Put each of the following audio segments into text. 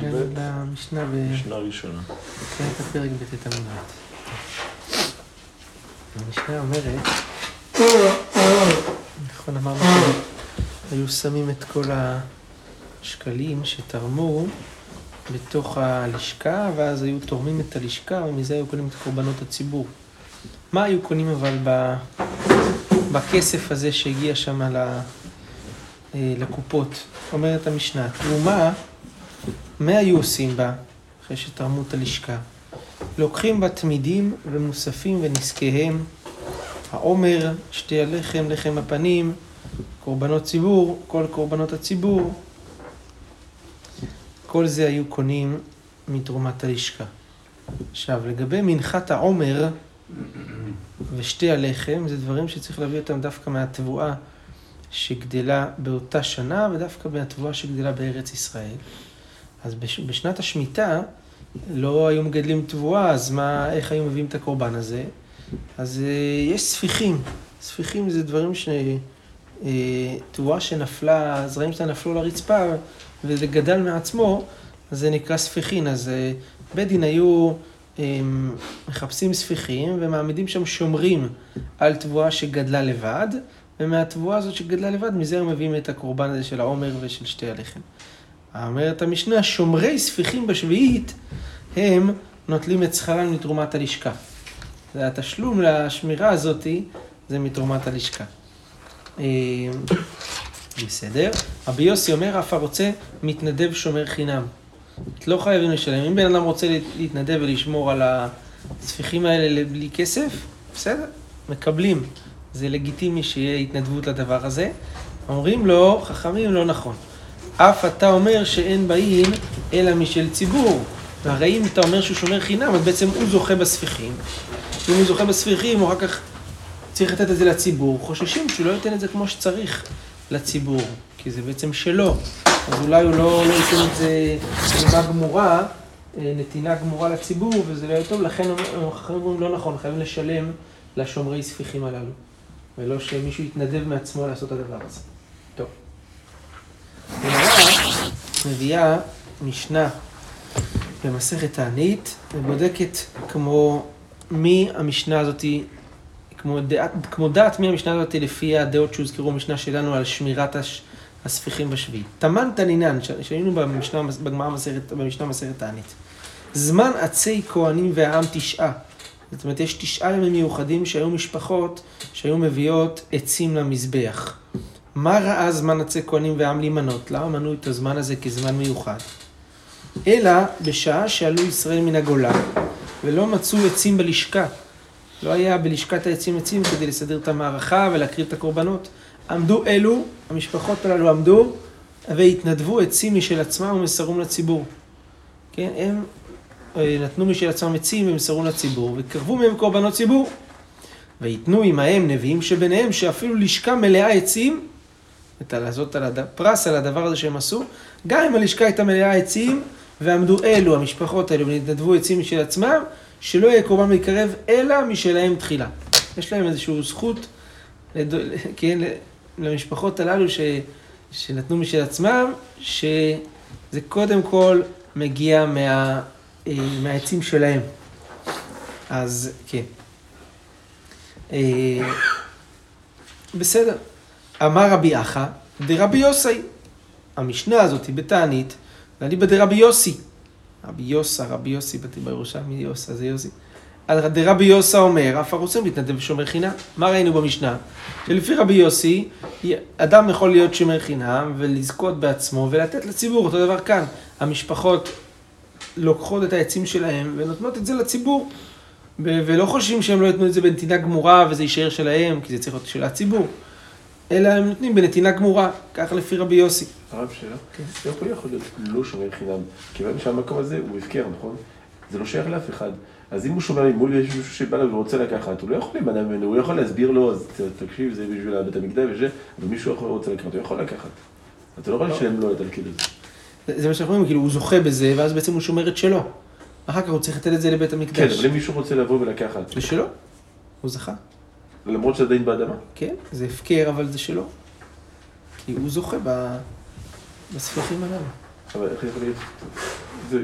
ב', ב... משנה ראשונה. כן, את הפרק בט' עמוד המשנה אומרת, נכון אמרנו שהיו שמים את כל השקלים שתרמו בתוך הלשכה, ואז היו תורמים את הלשכה, ומזה היו קונים את קורבנות הציבור. מה היו קונים אבל ב... בכסף הזה שהגיע שם ל... אה, לקופות? אומרת המשנה, תרומה, מה היו עושים בה אחרי שתרמו את הלשכה? לוקחים בה תמידים ומוספים ונזקיהם, העומר, שתי הלחם, לחם הפנים, קורבנות ציבור, כל קורבנות הציבור, כל זה היו קונים מתרומת הלשכה. עכשיו, לגבי מנחת העומר ושתי הלחם, זה דברים שצריך להביא אותם דווקא מהתבואה שגדלה באותה שנה, ודווקא מהתבואה שגדלה בארץ ישראל. אז בש, בשנת השמיטה לא היו מגדלים תבואה, אז מה, איך היו מביאים את הקורבן הזה? אז uh, יש ספיחים. ספיחים זה דברים ש... uh, תבואה שנפלה, זרעים שלה נפלו לרצפה וזה גדל מעצמו, אז זה נקרא ספיחין. אז uh, בית דין היו um, מחפשים ספיחים ומעמידים שם שומרים על תבואה שגדלה לבד, ומהתבואה הזאת שגדלה לבד, מזה הם מביאים את הקורבן הזה של העומר ושל שתי הלחם. אומרת המשנה, שומרי ספיחים בשביעית, הם נוטלים את שכרם מתרומת הלשכה. זה התשלום לשמירה הזאתי, זה מתרומת הלשכה. בסדר. רבי יוסי אומר, אף הרוצה מתנדב שומר חינם. את לא חייבים לשלם. אם בן אדם רוצה להתנדב ולשמור על הספיחים האלה בלי כסף, בסדר, מקבלים. זה לגיטימי שיהיה התנדבות לדבר הזה. אומרים לו, חכמים, לא נכון. אף אתה אומר שאין באים אלא משל ציבור. והרי אם אתה אומר שהוא שומר חינם, אז בעצם הוא זוכה בספיחים. אם הוא זוכה בספיחים, הוא אחר כך צריך לתת את זה לציבור. חוששים שהוא לא ייתן את זה כמו שצריך לציבור, כי זה בעצם שלו. אז אולי הוא לא, לא ייתן את זה נתינה גמורה, נתינה גמורה לציבור, וזה לא יהיה טוב, לכן החכמים אומרים לא נכון, חייבים לשלם לשומרי ספיחים הללו. ולא שמישהו יתנדב מעצמו לעשות את הדבר הזה. טוב. מביאה משנה במסכת תענית, ובודקת כמו מי המשנה הזאתי, כמו דעת, כמו דעת מי המשנה הזאתי לפי הדעות שהוזכרו במשנה שלנו על שמירת הש, הספיחים בשביעי. תמן תנינן, שהיינו במשנה, בגמרא מסכת, במשנה מסכת תענית. זמן עצי כהנים והעם תשעה. זאת אומרת, יש תשעה ימים מיוחדים שהיו משפחות שהיו מביאות עצים למזבח. מה ראה זמן עצי כהנים ועם להימנות? למה מנו את הזמן הזה כזמן מיוחד? אלא בשעה שעלו ישראל מן הגולה ולא מצאו עצים בלשכה. לא היה בלשכת העצים עצים כדי לסדר את המערכה ולהקריב את הקורבנות. עמדו אלו, המשפחות הללו עמדו והתנדבו עצים משל עצמם ומסרום לציבור. כן, הם נתנו משל עצמם עצים ומסרו לציבור וקרבו מהם קורבנות ציבור. ויתנו עמהם נביאים שביניהם שאפילו לשכה מלאה עצים את לעשות על הד... פרס על הדבר הזה שהם עשו, גם אם הלשכה הייתה מלאה עצים, ועמדו אלו, המשפחות האלו, ונתנדבו עצים משל עצמם, שלא יהיה קורבן להיקרב, אלא משלהם תחילה. יש להם איזושהי זכות, לד... כן, למשפחות הללו ש... שנתנו משל עצמם, שזה קודם כל מגיע מה... מהעצים שלהם. אז כן. בסדר. אמר רבי אחא, דרבי יוסי. המשנה הזאת היא בתענית, ואני בדרבי יוסי. רבי יוסה, רבי יוסי, באתי בירושלמי יוסה, זה יוסי. דרבי יוסה אומר, אף הרוצה מתנדב שומר חינם. מה ראינו במשנה? שלפי רבי יוסי, אדם יכול להיות שומר חינם ולזכות בעצמו ולתת לציבור, אותו דבר כאן. המשפחות לוקחות את העצים שלהם ונותנות את זה לציבור. ולא חושבים שהם לא יתנו את זה בנתינה גמורה וזה יישאר שלהם, כי זה צריך להיות של הציבור. אלא הם נותנים בנתינה גמורה, כך לפי רבי יוסי. הרב שאלה? כן. איך הוא יכול להיות לא שומר חינם? כיוון שהמקום הזה הוא הפקר, נכון? זה לא שייך לאף אחד. אז אם הוא שומר ממול, יש מישהו שבא לו ורוצה לקחת, הוא לא יכול להימנע ממנו, הוא יכול להסביר לו, אז תקשיב, זה בשביל בית המקדש וזה, אבל מישהו אחר רוצה לקחת, הוא יכול לקחת. אתה לא יכול לשלם לו את הלקיד הזה. זה מה שאנחנו אומרים, כאילו הוא זוכה בזה, ואז בעצם הוא שומר את שלו. אחר כך הוא צריך לתת את זה לבית כן, המקדש. אבל אם מישהו רוצה לבוא ולקחת, זה שלו, הוא זכה. למרות שזה עדיין באדמה. כן, זה הפקר, אבל זה שלו. כי הוא זוכה ב... בספחים הללו. אבל איך יכול להיות? זה-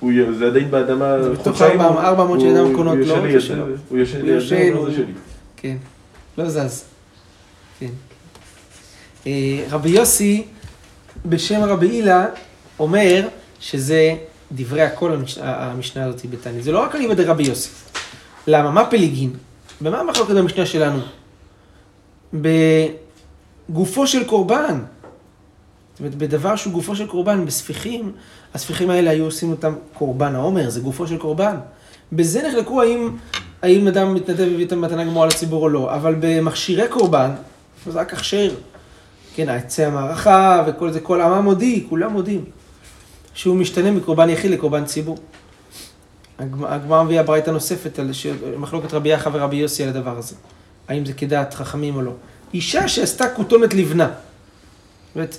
הוא זה עדיין באדמה בתוך חודשיים, ארבע- הוא- 400 הוא- שאינם קונות הוא לו, ישן זה שלו. הוא ישן הוא ליד ישן, זה, זה שלי. כן, לא זז. כן. אה, רבי יוסי, בשם רבי הילה, אומר שזה דברי הכל המש- המשנה הזאת בתניא. זה לא רק אליבא דרבי יוסי. למה? מה פליגין? במה המחלוקת במשנה שלנו? בגופו של קורבן. זאת אומרת, בדבר שהוא גופו של קורבן, בספיחים, הספיחים האלה היו עושים אותם קורבן העומר, זה גופו של קורבן. בזה נחלקו האם, האם אדם מתנדב והביא את המתנה גמורה לציבור או לא, אבל במכשירי קורבן, זה רק הכשר. כן, עצי המערכה וכל זה, כל העם מודי, כולם מודים. שהוא משתנה מקורבן יחיד לקורבן ציבור. הגמ- הגמרא מביאה ברייתא נוספת על מחלוקת רבי יחא ורבי יוסי על הדבר הזה. האם זה כדעת חכמים או לא. אישה שעשתה כותונת לבנה. זאת אומרת,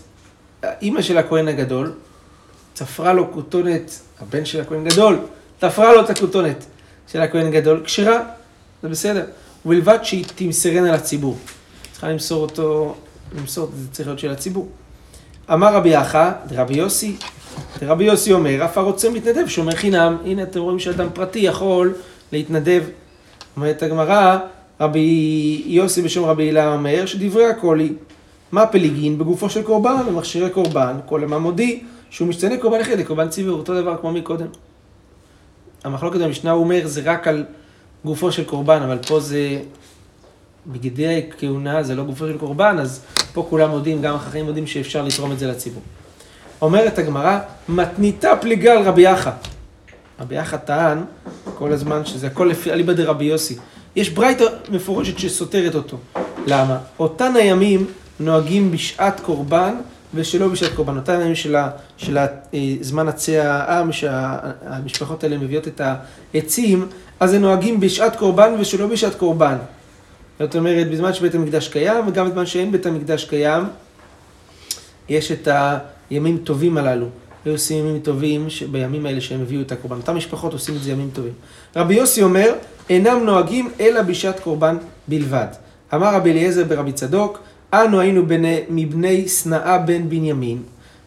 אימא של הכהן הגדול, תפרה לו כותונת, הבן של הכהן גדול, תפרה לו את הכותונת של הכהן גדול, כשרה, זה בסדר. ובלבד שהיא תמסרנה לציבור. צריכה למסור אותו, למסור, זה צריך להיות של הציבור. אמר רבי יחא, דרבי יוסי, דרבי יוסי אומר, אף הרוצה מתנדב שומר חינם. הנה אתם רואים שאדם פרטי יכול להתנדב. אומרת הגמרא, רבי יוסי בשם רבי הילה אומר, שדברי הכל היא, מה פליגין בגופו של קורבן, במכשירי קורבן, כל הממודי, שהוא משתנה קורבן אחד לקורבן ציבור, אותו דבר כמו מקודם. המחלוקת במשנה הוא אומר, זה רק על גופו של קורבן, אבל פה זה בגדי כהונה, זה לא גופו של קורבן, אז פה כולם מודים, גם החכמים מודים שאפשר לתרום את זה לציבור. אומרת הגמרא, מתניתה פליגה על רבי יחא. רבי יחא טען כל הזמן שזה הכל לפי אליבא דרבי יוסי. יש ברייתא מפורשת שסותרת אותו. למה? אותן הימים נוהגים בשעת קורבן ושלא בשעת קורבן. אותן הימים של, ה, של אה, זמן עצי העם, שהמשפחות האלה מביאות את העצים, אז הם נוהגים בשעת קורבן ושלא בשעת קורבן. זאת אומרת, בזמן שבית המקדש קיים, וגם בזמן שאין בית המקדש קיים, יש את הימים טובים הללו. היו עושים ימים טובים בימים האלה שהם הביאו את הקורבן. אותן משפחות עושים את זה ימים טובים. רבי יוסי אומר, אינם נוהגים אלא בשעת קורבן בלבד. אמר רבי אליעזר ברבי צדוק, אנו היינו בני, מבני שנאה בן בנימין,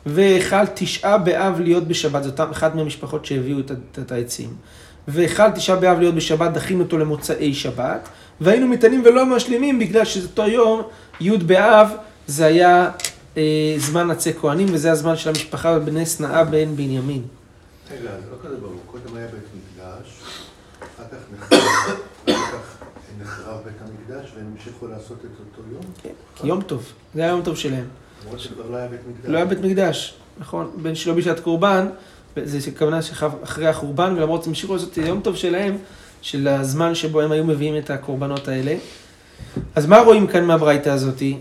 והחל תשעה באב להיות בשבת, זאת אחת מהמשפחות שהביאו את, את, העצים. והחל תשעה באב להיות בשבת, דחינו אותו למוצאי שבת, והיינו מתענים ולא משלימים בגלל שאותו יום, י' באב, זה היה אה, זמן עצי כהנים, וזה הזמן של המשפחה בני שנאה בן בנימין. רגע, זה לא כזה ברור. קודם היה בית מקדש, אחר כך נחרב, אחר כך נחרב בית המקדש, והם המשיכו לעשות את אותו יום, כן, כי יום טוב, זה היה יום טוב שלהם. למרות שכבר לא היה בית מקדש. לא היה בית מקדש, נכון, בין שלא בשעת קורבן, זה כוונה שאחרי החורבן, ולמרות זה המשיכו לעשות את יום טוב שלהם, של הזמן שבו הם היו מביאים את הקורבנות האלה. אז מה רואים כאן מהברייתא הזאתי?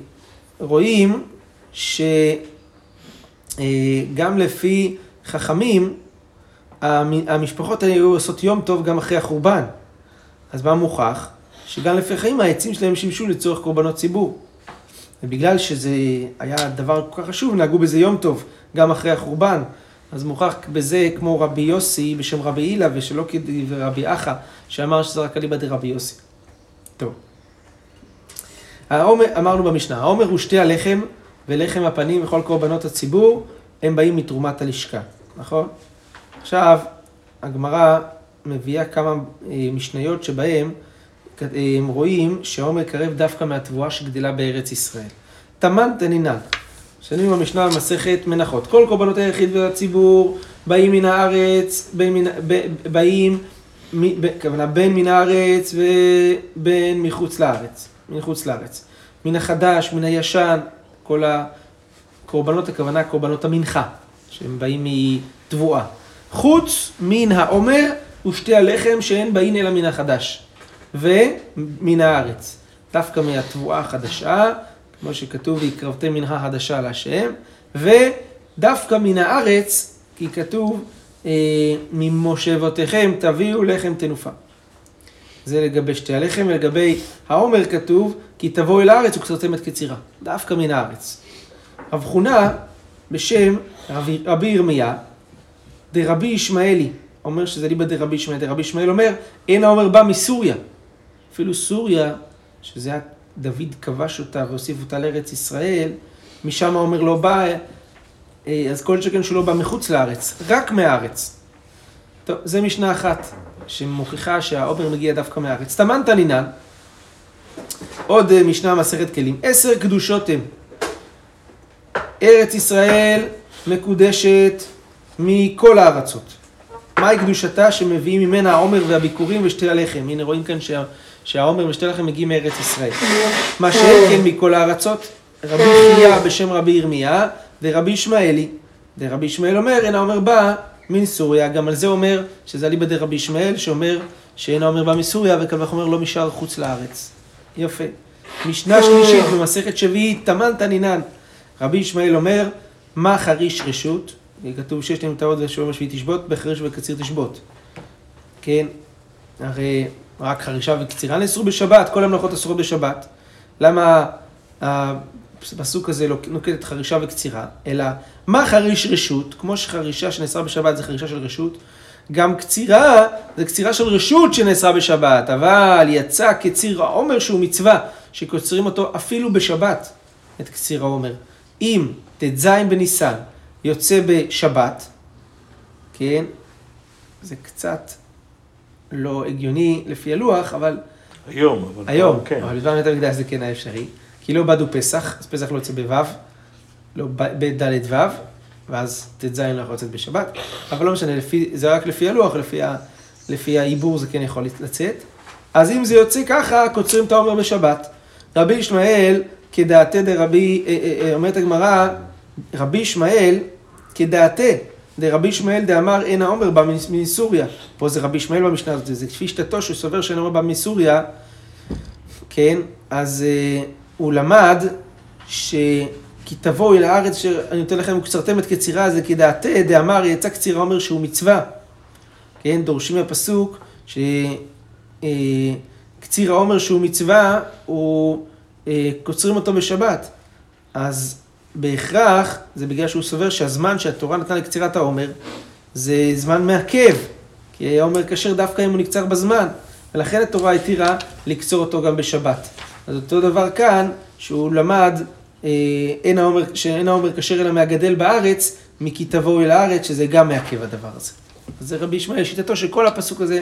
רואים שגם לפי חכמים, המ- המשפחות האלה היו עושות יום טוב גם אחרי החורבן. אז מה מוכח? שגם לפי חיים העצים שלהם שימשו לצורך קורבנות ציבור. ובגלל שזה היה דבר כל כך חשוב, נהגו בזה יום טוב, גם אחרי החורבן. אז מוכח בזה כמו רבי יוסי בשם רבי הילה, ושלא כרבי אחא, שאמר שזה רק אליבא דרבי יוסי. טוב. העומר, אמרנו במשנה, העומר הוא שתי הלחם ולחם הפנים וכל קורבנות הציבור, הם באים מתרומת הלשכה, נכון? עכשיו, הגמרא מביאה כמה אה, משניות שבהם אה, הם רואים שהעומר קרב דווקא מהתבואה שגדלה בארץ ישראל. תמן תנינן. שנים במשנה במסכת מנחות. כל קורבנות היחיד והציבור באים מן הארץ, באים, כוונה בין מן הארץ ובין מחוץ לארץ. מחוץ לארץ. מן החדש, מן הישן, כל הקורבנות, הכוונה קורבנות המנחה, שהם באים מתבואה. חוץ מן העומר ושתי הלחם שאין באין אלא מן החדש. ומן הארץ. דווקא מהתבואה החדשה, כמו שכתוב, והקרבתם מנחה חדשה להשם, ודווקא מן הארץ, כי כתוב, אה, ממושבותיכם תביאו לחם תנופה. זה לגבי שתי הלחם, ולגבי העומר כתוב, כי תבואו אל הארץ וקצרתם את קצירה. דווקא מן הארץ. רב חונה, בשם רבי, רבי ירמיה, דרבי ישמעאלי, אומר שזה ליבא דרבי ישמעאל. דרבי ישמעאל אומר, אין העומר בא מסוריה. אפילו סוריה, שזה דוד כבש אותה והוסיף אותה לארץ ישראל, משם העומר לא בא, אה, אז כל שכן שהוא לא בא מחוץ לארץ, רק מהארץ. טוב, זה משנה אחת שמוכיחה שהעומר מגיע דווקא מהארץ. תמן תנינן, עוד אה, משנה מסכת כלים, עשר קדושות הם. ארץ ישראל מקודשת מכל הארצות. מהי קדושתה שמביאים ממנה העומר והביכורים ושתי הלחם? הנה רואים כאן שה, שהעומר ושתי הלחם מגיעים מארץ ישראל. מה שאין כן מכל הארצות, רבי חייא בשם רבי ירמיה ורבי ישמעאלי. ורבי ישמעאל אומר, אין העומר בא מן סוריה. גם על זה אומר, שזה אליבא דרבי ישמעאל, שאומר שאין העומר בא מסוריה, וקל וחומר לא משאר חוץ לארץ. יפה. משנה שלישית במסכת שביעית, תמן תנינן. רבי ישמעאל אומר, מה חריש רשות? כתוב שש להם טעות ושבוע השביעי תשבות, בחריש וקציר תשבות. כן, הרי רק חרישה וקצירה נאסרו בשבת, כל המלאכות אסורות בשבת. למה הפסוק הזה לא נוקט את חרישה וקצירה? אלא, מה חריש רשות? כמו שחרישה שנאסרה בשבת זה חרישה של רשות, גם קצירה זה קצירה של רשות שנאסרה בשבת, אבל יצא קציר העומר שהוא מצווה, שקוצרים אותו אפילו בשבת, את קציר העומר. אם ט"ז בניסן יוצא בשבת, כן, זה קצת לא הגיוני לפי הלוח, אבל... היום, אבל... היום, כן. אבל בזמן בית המקדש זה כן היה אפשרי. כי לא באדו פסח, אז פסח לא יוצא בו', לא בד' ו', ואז ט"ז לא יכול לצאת בשבת, אבל לא משנה, לפי, זה רק לפי הלוח, לפי, ה, לפי העיבור זה כן יכול לצאת. אז אם זה יוצא ככה, קוצרים את העומר בשבת. רבי ישמעאל, כדעתי דרבי, אה, אה, אה, אומרת הגמרא, רבי ישמעאל, כדעתי דרבי ישמעאל דאמר אין העומר בא מסוריה. פה זה רבי ישמעאל במשנה הזאת, זה כפי שתתו שהוא סובר שאין העומר בא מסוריה, כן, אז uh, הוא למד ש... כי תבואו אל הארץ שאני נותן לכם וקצרתם את קצירה זה כדעתי דאמר יצא קצירה אומר שהוא מצווה. כן, דורשים מהפסוק שקציר העומר שהוא מצווה, הוא אה, קוצרים אותו בשבת. אז בהכרח, זה בגלל שהוא סובר שהזמן שהתורה נתנה לקצירת העומר, זה זמן מעכב. כי העומר כשר דווקא אם הוא נקצר בזמן, ולכן התורה התירה לקצור אותו גם בשבת. אז אותו דבר כאן, שהוא למד אה, אין העומר, שאין העומר כשר אלא מהגדל בארץ, מכי תבואו אל הארץ, שזה גם מעכב הדבר הזה. אז זה רבי ישמעאל, שיטתו שכל הפסוק הזה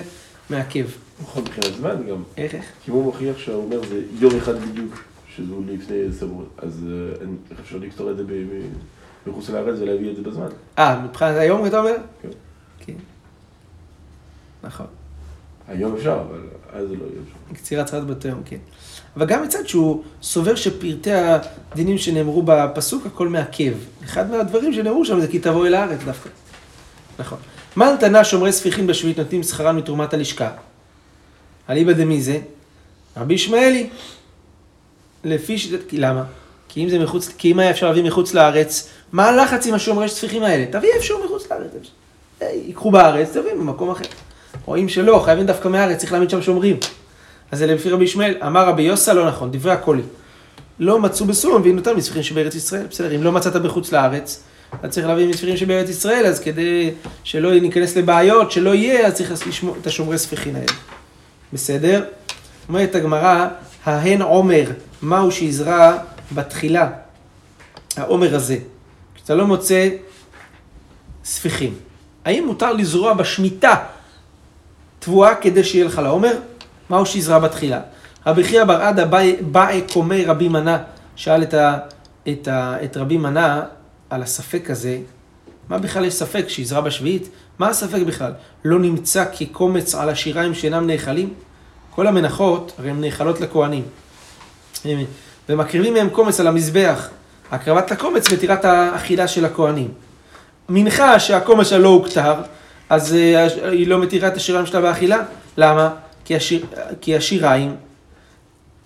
מעכב. נכון, מבחינת זמן גם. איך? כי הוא מוכיח שהוא אומר זה יום אחד בדיוק, שזה לפני סברות. אז אה, איך אפשר לקטור את זה מחוץ לארץ ולהביא את זה בזמן? אה, מבחינת היום אתה אומר? כן. כן. נכון. היום אפשר, אבל אז זה לא יהיה אפשר. קצירת באותו יום, כן. אבל גם מצד שהוא סובר שפרטי הדינים שנאמרו בפסוק, הכל מעכב. אחד מהדברים שנאמרו שם זה כי תבוא אל הארץ דווקא. נכון. מה נתנה שומרי ספיחין בשביעית נותנים שכרם מתרומת הלשכה? אליבא דמי זה? רבי ישמעאלי. לפי. כי למה? כי אם זה מחוץ... כי אם היה אפשר להביא מחוץ לארץ, מה הלחץ עם השומרי ספיחים האלה? תביא איפשהו מחוץ לארץ. אה, ייקחו בארץ, תביא במקום אחר. רואים שלא, חייבים דווקא מהארץ, צריך להעמיד שם שומרים. אז זה לפי רבי ישמעאל, אמר רבי יוסא, לא נכון, דברי הקולי. לא מצאו בסום, והביאו אותם מספיחים שבארץ ישראל. בסדר, אם לא מצאת בחוץ לארץ, אז צריך להביא מספיחים שבארץ ישראל, אז כדי שלא ניכנס לבעיות, שלא יהיה, אז צריך לשמור את השומרי ספיחין האלה. בסדר? אומרת הגמרא, ההן עומר, מהו שיזרע בתחילה? העומר הזה. כשאתה לא מוצא ספיחים. האם מותר לזרוע בשמיטה תבואה כדי שיהיה לך לעומר? מהו שיזרע בתחילה? רבי חייא בר עדה באי- קומי רבי מנה, שאל את, ה, את, ה, את רבי מנה על הספק הזה, מה בכלל יש ספק שיזרע בשביעית? מה הספק בכלל? לא נמצא כקומץ על השיריים שאינם נאכלים? כל המנחות, הרי הן נאכלות לכהנים. ומקריבים מהם קומץ על המזבח. הקרבת הקומץ מתירת האכילה של הכהנים. מנחה שהקומץ שלה לא הוכתר, אז אה, היא לא מתירה את השיריים שלה באכילה. למה? כי, השיר, כי השיריים,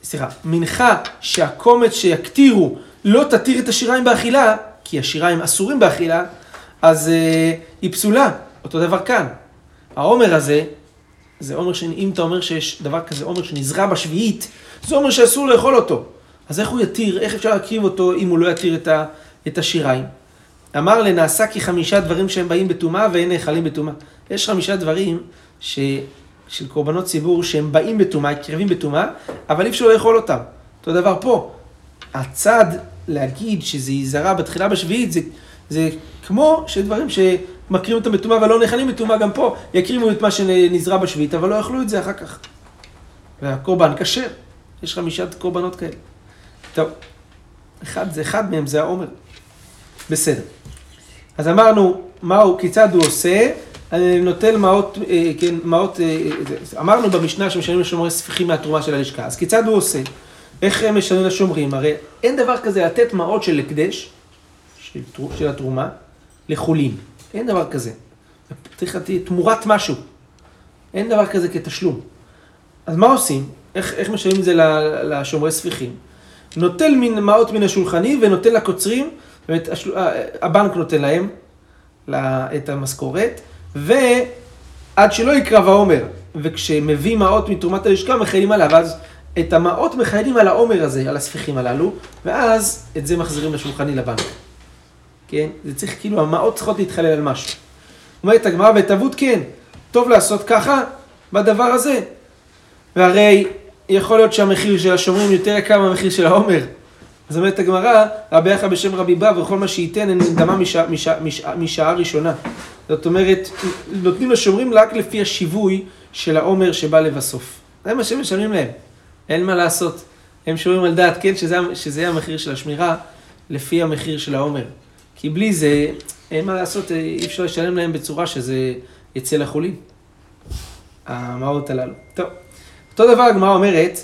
סליחה, מנחה שהקומץ שיקטירו לא תתיר את השיריים באכילה, כי השיריים אסורים באכילה, אז אה, היא פסולה. אותו דבר כאן. העומר הזה, זה עומר שאם אתה אומר שיש דבר כזה עומר שנזרע בשביעית, זה עומר שאסור לאכול אותו. אז איך הוא יתיר, איך אפשר להקריב אותו אם הוא לא יתיר את, ה, את השיריים? אמר לנעשה כי חמישה דברים שהם באים בטומאה ואין נאכלים בטומאה. יש חמישה דברים ש... של קורבנות ציבור שהם באים בטומאה, קרבים בטומאה, אבל אי אפשר לאכול אותם. אותו דבר פה. הצד להגיד שזה ייזרע בתחילה בשביעית, זה, זה כמו שדברים שמקריבים אותם בטומאה ולא נאכלים בטומאה, גם פה יקריבו את מה שנזרע בשביעית, אבל לא יאכלו את זה אחר כך. והקורבן כשר. יש חמישה קורבנות כאלה. טוב, אחד, זה אחד מהם, זה העומר. בסדר. אז אמרנו, מהו, כיצד הוא עושה? נוטל מעות, אה, כן, מעות, אה, אמרנו במשנה שמשלמים לשומרי ספיחים מהתרומה של הלשכה, אז כיצד הוא עושה? איך הם משלמים לשומרים? הרי אין דבר כזה לתת מעות של הקדש, של, של התרומה, לחולין. אין דבר כזה. צריך לתת תמורת משהו. אין דבר כזה כתשלום. אז מה עושים? איך, איך משלמים את זה לשומרי ספיחים? נוטל מן מעות מן השולחני ונוטל לקוצרים, באמת הבנק נותן להם את המשכורת, ועד שלא יקרב העומר, וכשמביא מעות מתרומת הלשכה מחיילים עליו, אז את המעות מחיילים על העומר הזה, על הספיחים הללו, ואז את זה מחזירים לשולחני לבנק. כן? זה צריך, כאילו, המעות צריכות להתחלל על משהו. אומרת הגמרא, ותבות כן, טוב לעשות ככה בדבר הזה. והרי יכול להיות שהמחיר של השומרים יותר יקר מהמחיר של העומר. אז אומרת הגמרא, רבי יחא בשם רבי בא וכל מה שייתן אין דמה משעה, משעה, משעה, משעה ראשונה. זאת אומרת, נותנים לשומרים רק לפי השיווי של העומר שבא לבסוף. זה מה שהם משלמים להם. אין מה לעשות. הם שומרים על דעת, כן, שזה, שזה המחיר של השמירה לפי המחיר של העומר. כי בלי זה, אין מה לעשות, אי אפשר לשלם להם בצורה שזה יצא לחולים. המעות הללו. טוב. אותו דבר הגמרא אומרת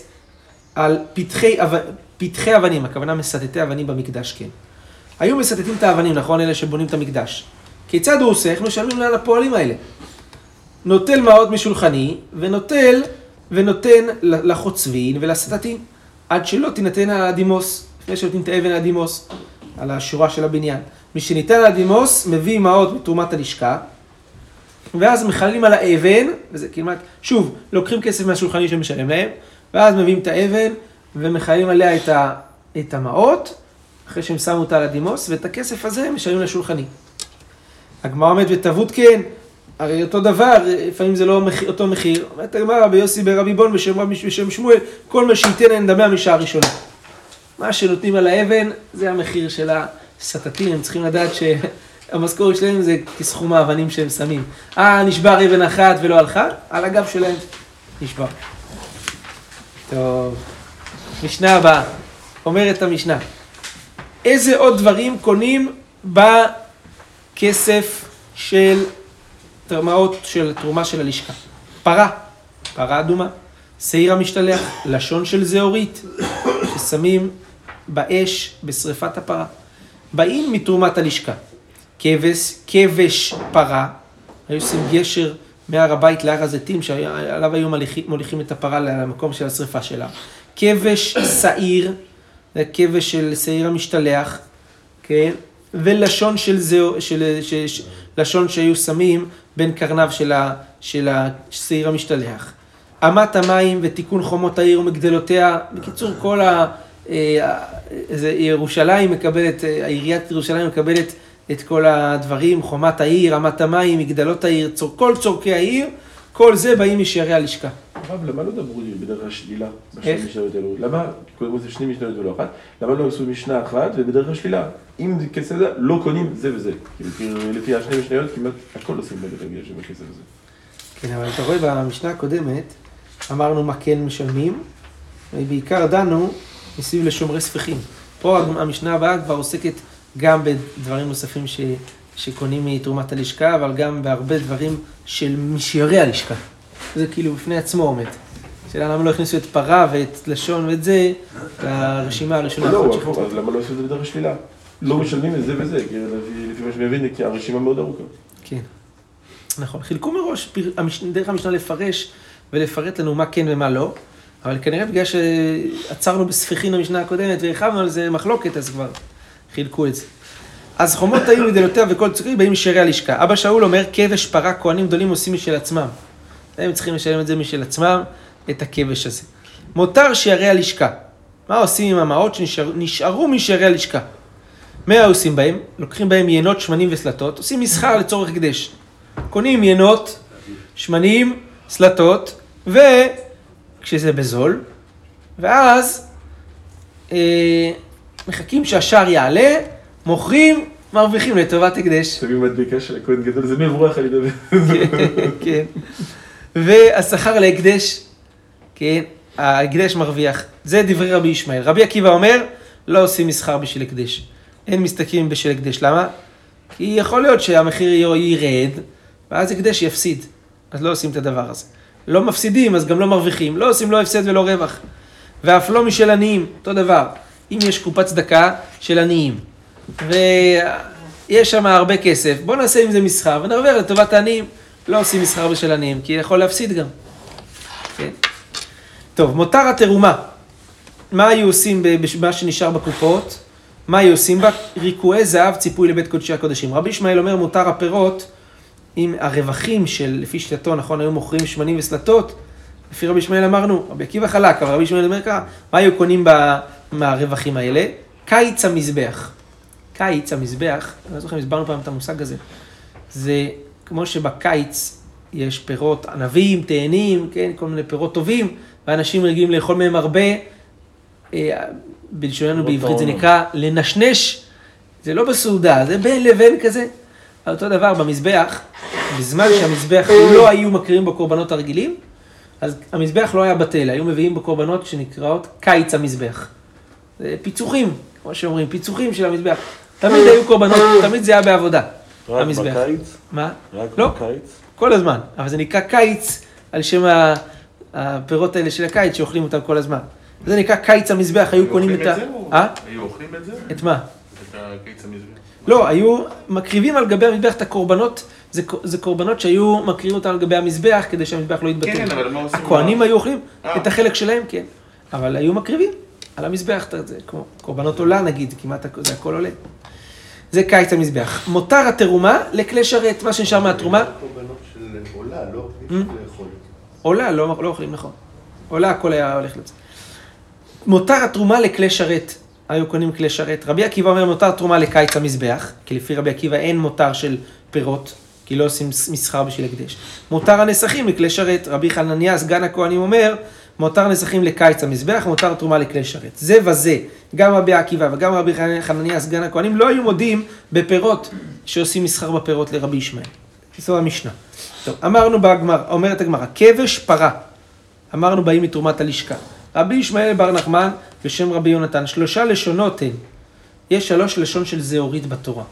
על פתחי, אב... פתחי אבנים, הכוונה מסתתי אבנים במקדש, כן. היו מסתתים את האבנים, נכון? אלה שבונים את המקדש. כיצד הוא עושה? איך משלמים לה לפועלים האלה? נוטל מעות משולחני, ונוטל, ונותן לחוצבין ולסתתים, עד שלא תינתן על הדימוס, לפני שנותנים את האבן על הדימוס, על השורה של הבניין. מי שניתן על הדימוס, מביא מעות מתרומת הלשכה, ואז מחללים על האבן, וזה כמעט, שוב, לוקחים כסף מהשולחני שמשלם להם, ואז מביאים את האבן ומחללים עליה את, ה, את המעות, אחרי שהם שמו אותה על הדימוס, ואת הכסף הזה משלמים לשולחני. הגמרא אומרת, ותבות כן, הרי אותו דבר, לפעמים זה לא מחיר, אותו מחיר. אומרת הגמרא, רבי יוסי ברבי בון בשם רבי בשם שמואל, כל מה שייתן אין דמה משעה ראשונה. מה שנותנים על האבן, זה המחיר של הסטטים, הם צריכים לדעת ש... המשכורת שלהם זה כסכום האבנים שהם שמים. אה, נשבר אבן אחת ולא הלכה, על הגב שלהם נשבר. טוב, משנה הבאה, אומרת המשנה, איזה עוד דברים קונים בכסף של תרמאות של תרומה של הלשכה? פרה, פרה אדומה, שעיר המשתלח, לשון של זהורית, ששמים באש בשריפת הפרה. באים מתרומת הלשכה. כבש, כבש פרה, היו עושים גשר מהר הבית להר הזיתים, שעליו היו מוליכים, מוליכים את הפרה למקום של השרפה שלה. כבש שעיר, זה כבש של שעיר המשתלח, כן? ולשון של זהו, של, של, של, לשון שהיו שמים בין קרניו של, של השעיר המשתלח. אמת המים ותיקון חומות העיר ומגדלותיה, בקיצור כל ה... אה, ירושלים מקבלת, עיריית ירושלים מקבלת את כל הדברים, חומת העיר, אמת המים, מגדלות העיר, צור, כל צורכי העיר, כל זה באים משערי הלשכה. הרב, למה לא דברו בדרך השלילה בשני משניות האלו? למה, קודם כל זה שני משניות ולא אחת, למה לא עשו משנה אחת ובדרך השלילה? אם זה כסף זה, לא קונים זה וזה. כאילו, לפי השני משניות כמעט הכל עושים נגד הגיל של הכסף הזה. כן, אבל אתה רואה במשנה הקודמת, אמרנו מה כן משלמים, ובעיקר דנו מסביב לשומרי ספיחים. פה המשנה הבאה כבר עוסקת גם בדברים נוספים ש, שקונים מתרומת הלשכה, אבל גם בהרבה דברים של משיירי הלשכה. זה כאילו בפני עצמו עומד. שאלה למה לא הכניסו את פרה ואת לשון ואת זה לרשימה הראשונה. לא, אז למה לא עשו את זה בדרך השלילה? לא משלמים את זה וזה, לפי מה שאני מבין, כי הרשימה מאוד ארוכה. כן, נכון. חילקו מראש, דרך המשנה לפרש ולפרט לנו מה כן ומה לא, אבל כנראה בגלל שעצרנו בספיחין המשנה הקודמת והרחבנו על זה מחלוקת, אז כבר חילקו את זה. אז חומות היו מדלותיה וכל צורי באים משערי הלשכה. אבא שאול אומר, כבש פרה כהנים גדולים עושים משל עצמם. הם צריכים לשלם את זה משל עצמם, את הכבש הזה. מותר שערי הלשכה. מה עושים עם המעות שנשארו משערי הלשכה? מה עושים בהם? לוקחים בהם יינות, שמנים וסלטות, עושים מסחר לצורך הקדש. קונים יינות, שמנים, סלטות, וכשזה בזול, ואז אה, מחכים שהשער יעלה, מוכרים, מרוויחים לטובת הקדש. שמים מדבקה של הכהן גדול, זה מבורך על ידי... כן. והשכר להקדש, כן, ההקדש מרוויח. זה דברי רבי ישמעאל. רבי עקיבא אומר, לא עושים מסחר בשביל הקדש. אין מסתכלים בשביל הקדש. למה? כי יכול להיות שהמחיר ירד, ואז הקדש יפסיד. אז לא עושים את הדבר הזה. לא מפסידים, אז גם לא מרוויחים. לא עושים לא הפסד ולא רווח. ואף לא משל עניים, אותו דבר. אם יש קופת צדקה של עניים, ויש שם הרבה כסף, בואו נעשה עם זה מסחר ונרוויח לטובת העניים. לא עושים מסחר בשל עניים, כי יכול להפסיד גם. כן. טוב, מותר התרומה. מה היו עושים במה שנשאר בקופות? מה היו עושים בה? ריקועי זהב ציפוי לבית קודשי הקודשים. רבי ישמעאל אומר מותר הפירות, אם הרווחים של, לפי שיטתו, נכון, היו מוכרים שמנים וסלטות, לפי רבי ישמעאל אמרנו, רבי עקיבא חלק, אבל רבי ישמעאל אומר ככה, מה היו קונים ב, מהרווחים האלה? קיץ המזבח. קיץ המזבח, אני לא זוכר אם הסברנו פעם את המושג הזה, זה כמו שבקיץ יש פירות ענבים, תאנים, כן, כל מיני פירות טובים, ואנשים רגילים לאכול מהם הרבה, אה, בלשוננו בעברית זה נקרא לנשנש, זה לא בסעודה, זה בין לבין כזה. אותו דבר במזבח, בזמן שהמזבח לא היו מקריבים בקורבנות הרגילים, אז המזבח לא היה בטל, היו מביאים בקורבנות שנקראות קיץ המזבח. זה פיצוחים, כמו שאומרים, פיצוחים של המזבח. תמיד היו קורבנות, תמיד זה היה בעבודה. רק המזבח. בקיץ? מה? רק לא. בקיץ? כל הזמן, אבל זה נקרא קיץ על שם הפירות האלה של הקיץ שאוכלים אותם כל הזמן. זה נקרא קיץ המזבח, היו קונים את ה... אה? היו אוכלים את זה? את מה? את הקיץ המזבח. לא, היו מקריבים על גבי המזבח את הקורבנות, זה, זה קורבנות שהיו מקריבים אותם על גבי המזבח כדי שהמזבח לא יתבטל. כן, אבל מה עושים? הכוהנים היו אוכלים אה. את החלק שלהם, כן. אבל היו מקריבים על המזבח, את זה כמו קורבנות עולה נגיד, כמעט זה הכל עולה. זה קיץ המזבח. מותר התרומה לכלי שרת, מה שנשאר מהתרומה, קורבנות של עולה, לא לאכול. עולה, לא, לא אוכלים, נכון. עולה, הכל היה הולך לזה. מותר התרומה לכלי שרת. היו קונים כלי שרת. רבי עקיבא אומר מותר תרומה לקיץ המזבח, כי לפי רבי עקיבא אין מותר של פירות, כי לא עושים מסחר בשביל הקדש. מותר הנסכים לכלי שרת. רבי חנניה, סגן הכהנים, אומר, מותר נסכים לקיץ המזבח, מותר תרומה לכלי שרת. זה וזה, גם רבי עקיבא וגם רבי חנניה, סגן הכהנים, לא היו מודים בפירות שעושים מסחר בפירות לרבי ישמעאל. זו המשנה. טוב, אמרנו בגמר, אומרת הגמרא, כבש פרה. אמרנו באים מתרומת הלשכה. רבי ישמעאל בר נחמן בשם רבי יונתן, שלושה לשונות הן. יש שלוש לשון של זהורית בתורה.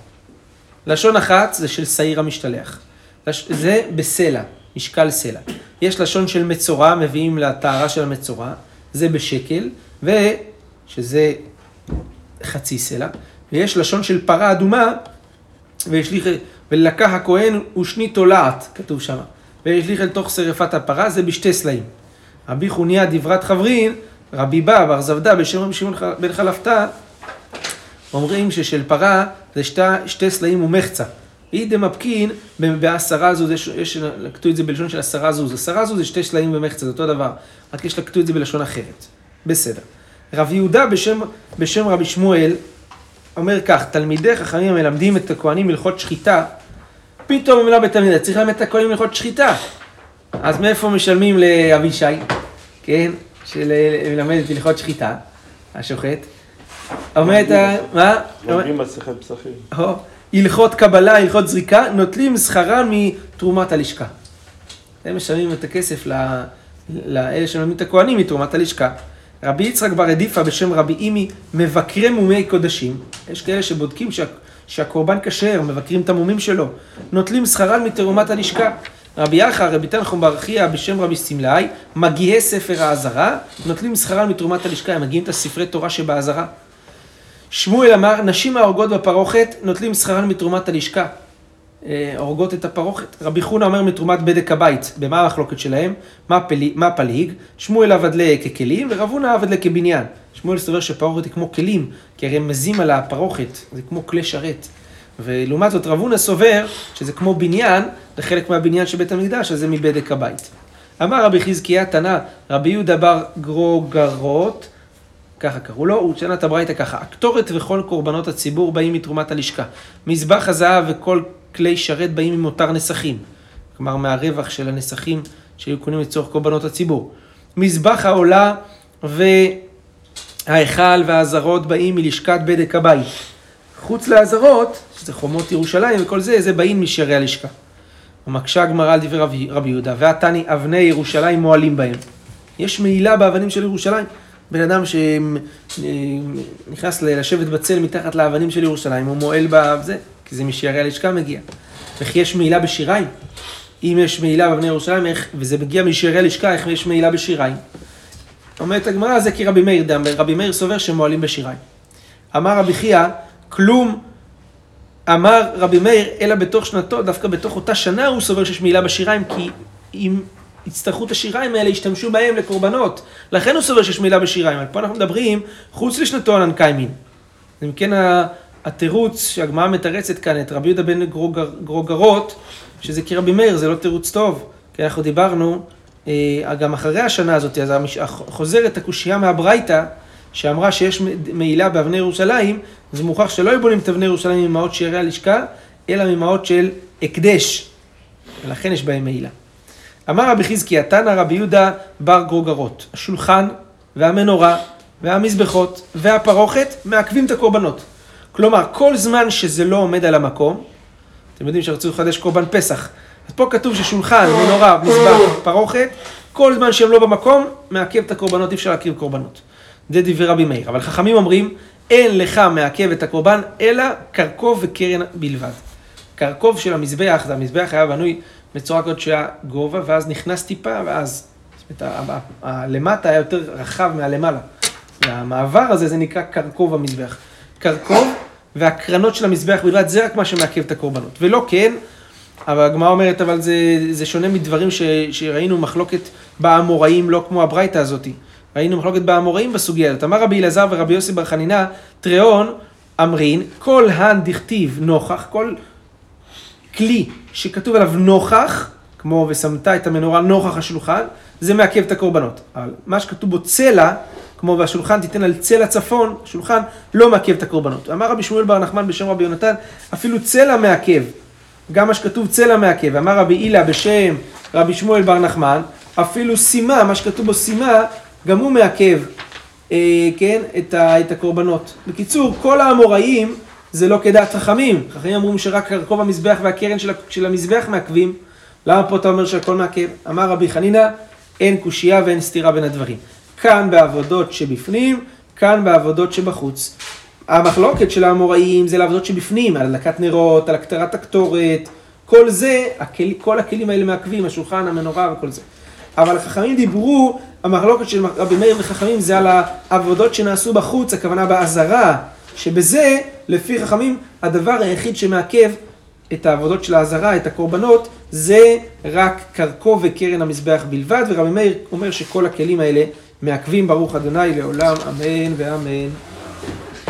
לשון אחת זה של שעיר המשתלח. זה בסלע, משקל סלע. יש לשון של מצורע, מביאים לטהרה של המצורע, זה בשקל, ושזה חצי סלע. ויש לשון של פרה אדומה, והשליך, ולקח הכהן ושני תולעת, כתוב שם, והשליך אל תוך שרפת הפרה, זה בשתי סלעים. רבי חוניה דברת חברין, רבי בא בר זבדה בשם רבי שמעון בן חלפתא, אומרים ששל פרה זה שתי, שתי סלעים ומחצה. אי דמפקין בעשרה זוז, יש, יש לקטו את זה בלשון של עשרה זוז. עשרה זוז זה שתי סלעים ומחצה, זה אותו דבר, רק יש לקטו את זה בלשון אחרת. בסדר. רב יהודה בשם, בשם רבי שמואל אומר כך, תלמידי חכמים המלמדים את הכהנים הלכות שחיטה, פתאום אומרים בתלמידה, צריך ללמד את הכהנים הלכות שחיטה. אז מאיפה משלמים לאבישי, כן, שמלמד את הלכות שחיטה, השוחט? אומרת, ה- מה? לומדים מסכת פסחים. הלכות קבלה, הלכות זריקה, נוטלים שכרם מתרומת הלשכה. הם משלמים את הכסף לאלה שמלמדים את הכהנים מתרומת הלשכה. רבי יצחק בר אדיפה בשם רבי אימי, מבקרי מומי קודשים. יש כאלה שבודקים שה, שהקורבן כשר, מבקרים את המומים שלו. נוטלים שכרם מתרומת הלשכה. רבי יחא, רבי תנחום בר חייא בשם רבי סמלאי, מגיהי ספר האזהרה, נוטלים שכרם מתרומת הלשכה, הם מגיעים את הספרי תורה שבאזהרה. שמואל אמר, נשים ההורגות בפרוכת נוטלים שכרן מתרומת הלשכה. אה, הורגות את הפרוכת. רבי חונה אומר מתרומת בדק הבית. במה המחלוקת שלהם? מה, פלי, מה פליג? שמואל עבד לה ככלים ורב הונא עבד לה כבניין. שמואל סובר שפרוכת היא כמו כלים, כי הרי הם מזים על הפרוכת, זה כמו כלי שרת. ולעומת זאת רב הונא סובר שזה כמו בניין, זה חלק מהבניין של בית המקדש, אז זה מבדק הבית. אמר רבי חזקיה תנא, רבי יהודה בר גרוגרות, ככה קראו לו, הוא שנה את הברייתא ככה, הקטורת וכל קורבנות הציבור באים מתרומת הלשכה. מזבח הזהב וכל כלי שרת באים ממותר נסכים. כלומר, מהרווח של הנסכים שהיו קונים לצורך קורבנות הציבור. מזבח העולה וההיכל והעזרות באים מלשכת בדק הבית. חוץ לעזרות, שזה חומות ירושלים וכל זה, זה באים משערי הלשכה. ומקשה הגמרא על דברי רבי, רבי יהודה, ועתני אבני ירושלים מועלים בהם. יש מעילה באבנים של ירושלים. בן אדם שנכנס לשבת בצל מתחת לאבנים של ירושלים, הוא מועל בזה, כי זה משערי הלשכה מגיע. וכי יש מעילה בשיריים? אם יש מעילה באבני ירושלים, איך, וזה מגיע משערי הלשכה, איך יש מעילה בשיריים? אומרת הגמרא, זה כי רבי מאיר דם, רבי מאיר סובר שמועלים בשיריים. אמר רבי חייא, כלום אמר רבי מאיר, אלא בתוך שנתו, דווקא בתוך אותה שנה הוא סובר שיש מעילה בשיריים, כי אם יצטרכו את השיריים האלה, ישתמשו בהם לקורבנות. לכן הוא סובר שיש מעילה בשיריים. אבל פה אנחנו מדברים חוץ לשנתו על אנקיימין. אם כן התירוץ שהגמרא מתרצת כאן את רבי יהודה בן גרוגר, גרוגרות, שזה כרבי מאיר, זה לא תירוץ טוב. כי אנחנו דיברנו, אה, גם אחרי השנה הזאת, אז חוזרת הקושייה מהברייתא, שאמרה שיש מעילה באבני ירושלים, זה מוכרח שלא היו בונים את אבני ירושלים ממעות שערי הלשכה, אלא ממעות של הקדש, ולכן יש בהם מעילה. אמר רבי חזקיה, תנא רבי יהודה בר גרוגרות, השולחן והמנורה והמזבחות והפרוכת מעכבים את הקורבנות. כלומר, כל זמן שזה לא עומד על המקום, אתם יודעים שרצו לחדש קורבן פסח, אז פה כתוב ששולחן, מנורה, מזבח, פרוכת, כל זמן שהם לא במקום, מעכב את הקורבנות, אי אפשר להקריב קורבנות. זה דברי רבי מאיר. אבל חכמים אומרים, אין לך מעכב את הקורבן, אלא קרקוב וקרן בלבד. קרקוב של המזבח, זה המזבח היה בנוי בצורה כזאת שהיה גובה, ואז נכנס טיפה, ואז, זאת אומרת, הלמטה היה יותר רחב מהלמעלה. והמעבר הזה, זה נקרא קרקוב המזבח. קרקוב והקרנות של המזבח בלבד, זה רק מה שמעכב את הקורבנות. ולא כן, אבל הגמרא אומרת, אבל זה, זה שונה מדברים ש, שראינו מחלוקת באמוראים, לא כמו הברייתא הזאתי. ראינו מחלוקת באמוראים בסוגיה הזאת. אמר רבי אלעזר ורבי יוסי בר חנינא, טריאון אמרין, כל הן דכתיב נוכח, כל כלי שכתוב עליו נוכח, כמו ושמת את המנורה נוכח השולחן, זה מעכב את הקורבנות. אבל מה שכתוב בו צלע, כמו והשולחן תיתן על צלע צפון, שולחן לא מעכב את הקורבנות. אמר רבי שמואל בר נחמן בשם רבי יונתן, אפילו צלע מעכב. גם מה שכתוב צלע מעכב. אמר רבי הילה בשם רבי שמואל בר נחמן, אפילו סימה, מה שכתוב בו סימה, גם הוא מעכב, אה, כן, את, ה, את הקורבנות. בקיצור, כל האמוראים זה לא כדעת חכמים. חכמים אמרו שרק קרקוב המזבח והקרן של, של המזבח מעכבים. למה פה אתה אומר שהכל מעכב? אמר רבי חנינא, אין קושייה ואין סתירה בין הדברים. כאן בעבודות שבפנים, כאן בעבודות שבחוץ. המחלוקת של האמוראים זה לעבודות שבפנים, על הדלקת נרות, על הקטרת הקטורת, כל זה, הכלי, כל הכלים האלה מעכבים, השולחן, המנורה וכל זה. אבל החכמים דיברו, המחלוקת של רבי מאיר וחכמים זה על העבודות שנעשו בחוץ, הכוונה באזהרה, שבזה, לפי חכמים, הדבר היחיד שמעכב את העבודות של האזהרה, את הקורבנות, זה רק קרקו וקרן המזבח בלבד, ורבי מאיר אומר שכל הכלים האלה מעכבים ברוך אדוני לעולם, אמן ואמן.